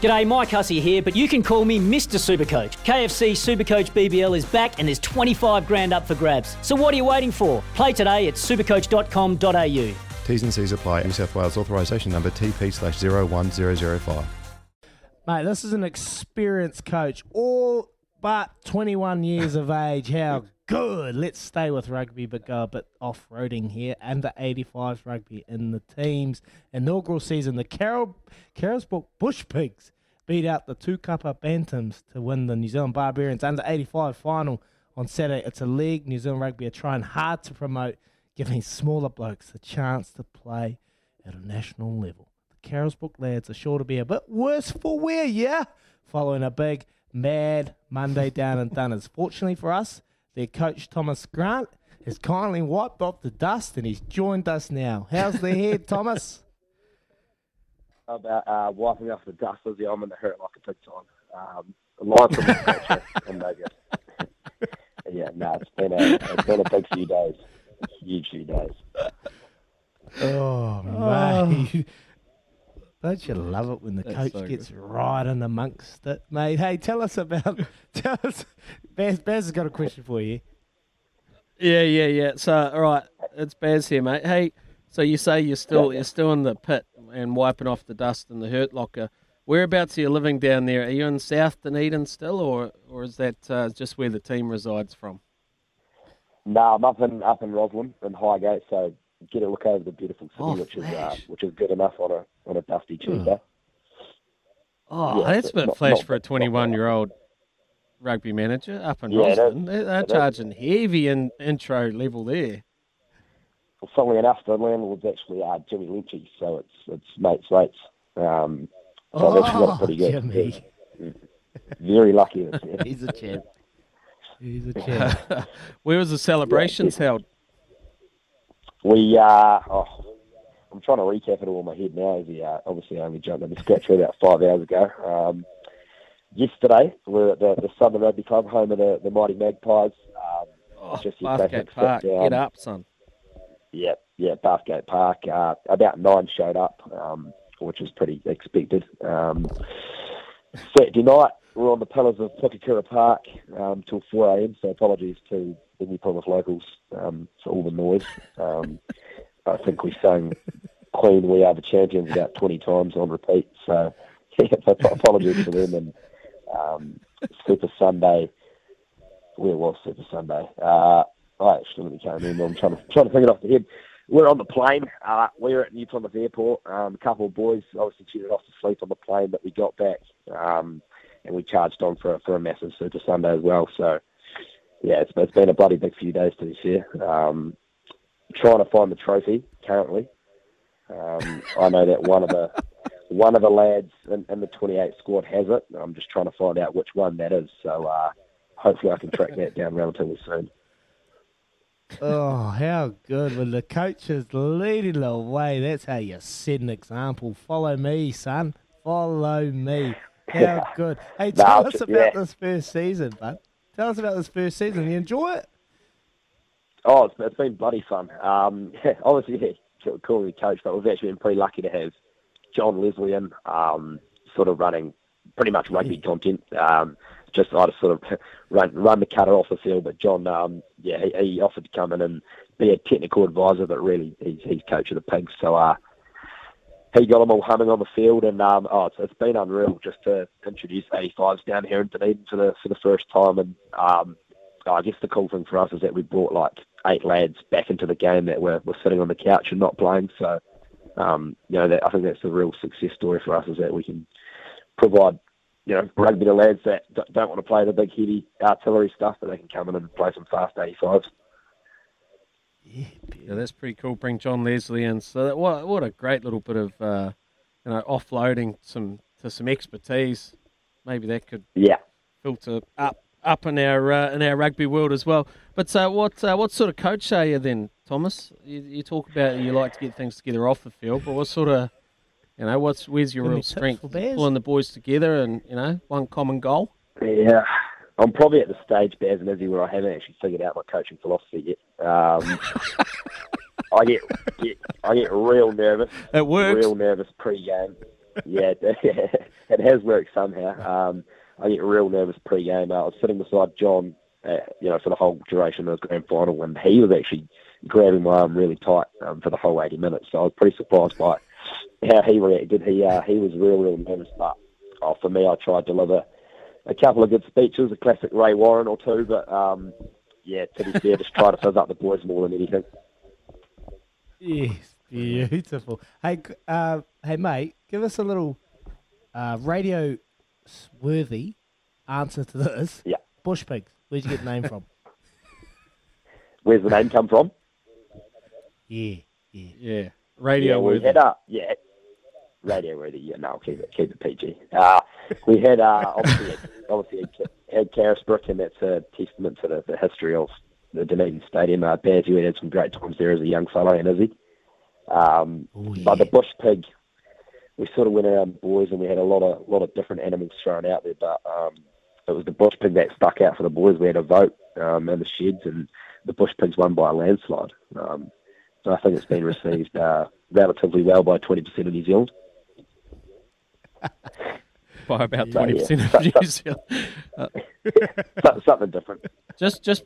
G'day, Mike Hussey here, but you can call me Mr. Supercoach. KFC Supercoach BBL is back and there's 25 grand up for grabs. So what are you waiting for? Play today at supercoach.com.au. T's and C's apply. New South Wales authorisation number TP slash 01005. Mate, this is an experienced coach, all but 21 years of age. How good. Let's stay with rugby, but go a bit off roading here. Under 85s rugby in the team's inaugural season. The Carol, Bush Pigs beat out the Tukapa Bantams to win the New Zealand Barbarians under 85 final on Saturday. It's a league New Zealand Rugby are trying hard to promote, giving smaller blokes a chance to play at a national level. The Carisbrook lads are sure to be a bit worse for wear, yeah? Following a big, mad Monday down in Dunners. Fortunately for us, their coach Thomas Grant has kindly wiped off the dust and he's joined us now. How's the head, Thomas? About uh, wiping off the dust, Lizzie, I'm in the hurt like a big time. Um, live from the coach in yeah, no, it's been a it's been a big few days, huge few days. Oh, mate. Don't you love it when the That's coach so gets right in amongst it, mate? Hey, tell us about. Tell us. Baz, Baz has got a question for you. Yeah, yeah, yeah. So, all right, it's Baz here, mate. Hey, so you say you're still you're still in the pit and wiping off the dust in the hurt locker. Whereabouts are you living down there? Are you in South Dunedin still, or or is that uh, just where the team resides from? No, I'm up in up in Roslyn in Highgate, so get a look over the beautiful city, Oh, which is uh, which is good enough on a on a dusty Tuesday. Oh, Yeah, that's a bit not- flash not- for a 21 year old rugby manager up in Yeah, it is. Roslyn. They, they're charging heavy in intro level there. Well, funnily enough, the landlord's actually uh, Jimmy Lynchy, so it's it's mates mates. Um, so I've actually got pretty good. Oh, Jimmy. Very lucky. He's a champ. He's a champ. Where was the celebrations held? We, uh, oh, I'm trying to recap it all in my head now. As he, uh, obviously, I only jumped on the scratch about five hours ago. Um, yesterday, we we're at the, the Southern Rugby Club, home of the, the Mighty Magpies. Um, Oh, just Bathgate Park. down. Get up, son. Yeah, yeah, Bathgate Park. Uh, about nine showed up, um, which was pretty expected. Um, Saturday night, were on the pillars of Pukekura Park um, till 4 a.m. So apologies to New Plymouth locals um, for all the noise. Um, I think we sang "Queen, We Are the Champions" about 20 times on repeat. So yeah, apologies to them. And um, Super Sunday, where was Super Sunday? Uh, I actually can't remember. I'm trying to trying to think it off the head. We're on the plane. Uh, we were at New Plymouth Airport. Um, a couple of boys obviously cheated off to sleep on the plane that we got back, um, and we charged on for a, for a massive Super Sunday as well. So, yeah, it's, it's been a bloody big few days to this year. Um, trying to find the trophy currently. Um, I know that one of the one of the lads in, in the 28 squad has it. I'm just trying to find out which one that is. So uh, hopefully I can track that down relatively soon. Oh, how good. When the coach is leading the way, that's how you set an example. Follow me, son. Follow me. How good. Hey, tell us about yeah. this first season, bud. Tell us about this first season. You enjoy it? Oh, it's, it's been bloody fun. Um, obviously, yeah, call me coach, but we've actually been pretty lucky to have John Leslie in. Um, sort of running pretty much rugby content. Um, just I just sort of run run the cutter off the field. But John, um, yeah, he, he offered to come in and be a technical advisor, but really he's, he's coach of the Pigs. So uh, he got them all humming on the field, and um, oh, it's, it's been unreal just to introduce 85s down here in Dunedin for the for the first time. And um, I guess the cool thing for us is that we brought like eight lads back into the game that were, were sitting on the couch and not playing. So, um, you know, that, I think that's the real success story for us is that we can provide, you know, rugby to lads that don't want to play the big heavy artillery stuff, but they can come in and play some fast 85s. Yeah, that's pretty cool. Bring John Leslie in. So that, what what a great little bit of uh, you know offloading some to some expertise. Maybe that could yeah filter up up in our uh, in our rugby world as well. But uh, what uh, what sort of coach are you then, Thomas? You, you, talk about you like to get things together off the field, but what sort of you know what's where's your real strength? Pulling the boys together and you know one common goal. Yeah, I'm probably at the stage, Baz and Izzy, where I haven't actually figured out my coaching philosophy yet. Um, I get, get, I get real nervous. It works. Real nervous pre-game. Yeah, it has worked somehow. Um, I get real nervous pre-game. I was sitting beside John, uh, you know, for the whole duration of the grand final, and he was actually grabbing my arm really tight um, for the whole 80 minutes. So I was pretty surprised by how he reacted. He uh, he was real, real nervous, but oh, for me, I tried to deliver a couple of good speeches, a classic Ray Warren or two, but um, yeah, to be fair, just try to fizz up the boys more than anything. Yes, beautiful. Hey, uh, hey, mate, give us a little uh, radio worthy answer to this. Yeah. Bush pigs. Where'd you get the name from? Where's the name come from? Yeah, yeah, yeah. Radio yeah, worthy. We had, uh, yeah, radio worthy. Yeah, no, keep it keep it PG. Uh, we had uh, obviously obviously had Carisbrook, and that's a testament to the, the history of the Dunedin Stadium. Uh, Baz, you had some great times there as a young fellow, and Izzy. Um, Ooh, yeah. But the bush pig, we sort of went around boys, and we had a lot of lot of different animals thrown out there, but um, it was the bush pig that stuck out for the boys. We had a vote um, in the sheds, and the bush pigs won by a landslide. Um, so I think it's been received uh, relatively well by 20% of New Zealand. by about So, twenty yeah. percent of New Zealand. Uh, Something different. just just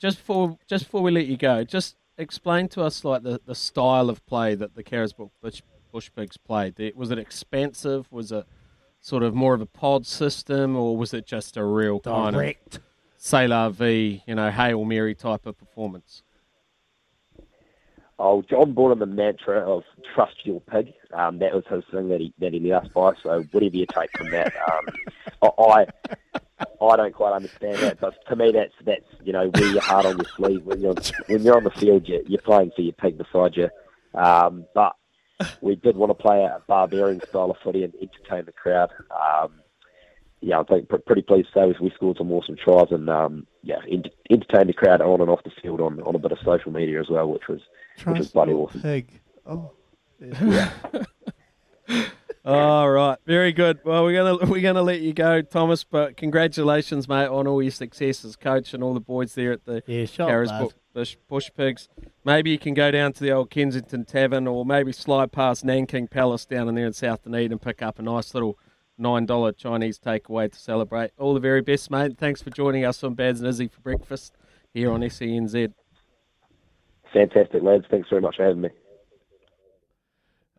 just before just before we let you go, just explain to us like the, the style of play that the Carisbrook Bush, Bush Pigs played. Was it expansive? Was it sort of more of a pod system, or was it just a real kind of Direct. Sailor V, you know, Hail Mary type of performance? Oh, John brought in the mantra of trust your pig. Um, that was his thing that he that he led us by. So whatever you take from that, um, I I don't quite understand that, but to me that's that's you know wear your heart on your sleeve when you're when you're on the field. You're, you're playing for your pig beside you. Um, but we did want to play a barbarian style of footy and entertain the crowd. Um, yeah, I think pr- pretty pleased to say we- scored some awesome tries and um, yeah, ent- entertained the crowd on and off the field on, on a bit of social media as well, which was which was bloody awesome. pig. Oh, yeah. All right, very good. Well, we're gonna we're gonna let you go, Thomas. But congratulations, mate, on all your success as coach and all the boys there at the yeah, shot, Carisbrook bud. Bush, Bush Pigs. Maybe you can go down to the old Kensington Tavern, or maybe slide past Nanking Palace down in there in South Dunedin and pick up a nice little nine dollar Chinese takeaway to celebrate. All the very best, mate. Thanks for joining us on Baz and Izzy for breakfast here on SENZ. Fantastic, lads. Thanks very much for having me.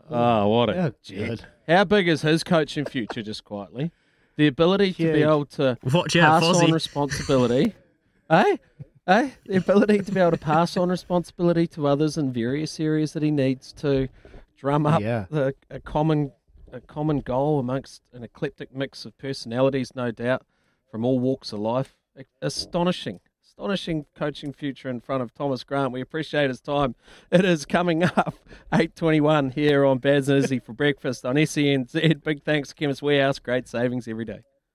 Oh, what a Yeah, jet. good. How big is his coaching future, just quietly? The ability to be able to Watch out, pass on responsibility. eh? Eh? The ability to be able to pass on responsibility to others in various areas that he needs to drum up Yeah. the, a common a common goal amongst an eclectic mix of personalities, no doubt, from all walks of life. Astonishing. Astonishing coaching future in front of Thomas Grant. We appreciate his time. It is coming up 8.21 here on Baz and Izzy for breakfast on SENZ. Big thanks Chemist Warehouse. Great savings every day.